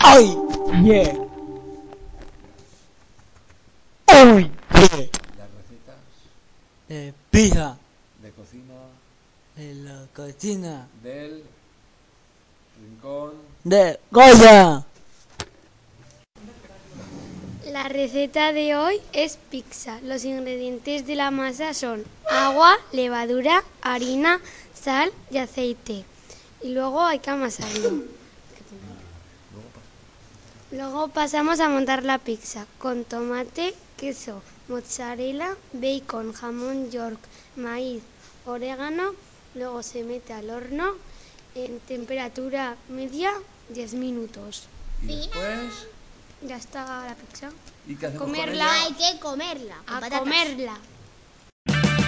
¡Ay! Yeah. ¡Uy! Yeah. Las recetas De pizza. de cocina De la cocina. del rincón. De Goya. La receta de hoy es pizza. Los ingredientes de la masa son agua, levadura, harina, sal y aceite. Y luego hay que amasarlo. Luego pasamos a montar la pizza con tomate, queso, mozzarella, bacon, jamón york, maíz, orégano. Luego se mete al horno en temperatura media 10 minutos. Y después. Ya está la pizza. ¿Y qué hacemos Comerla. con ella? Hay que comerla. con A patatas. comerla.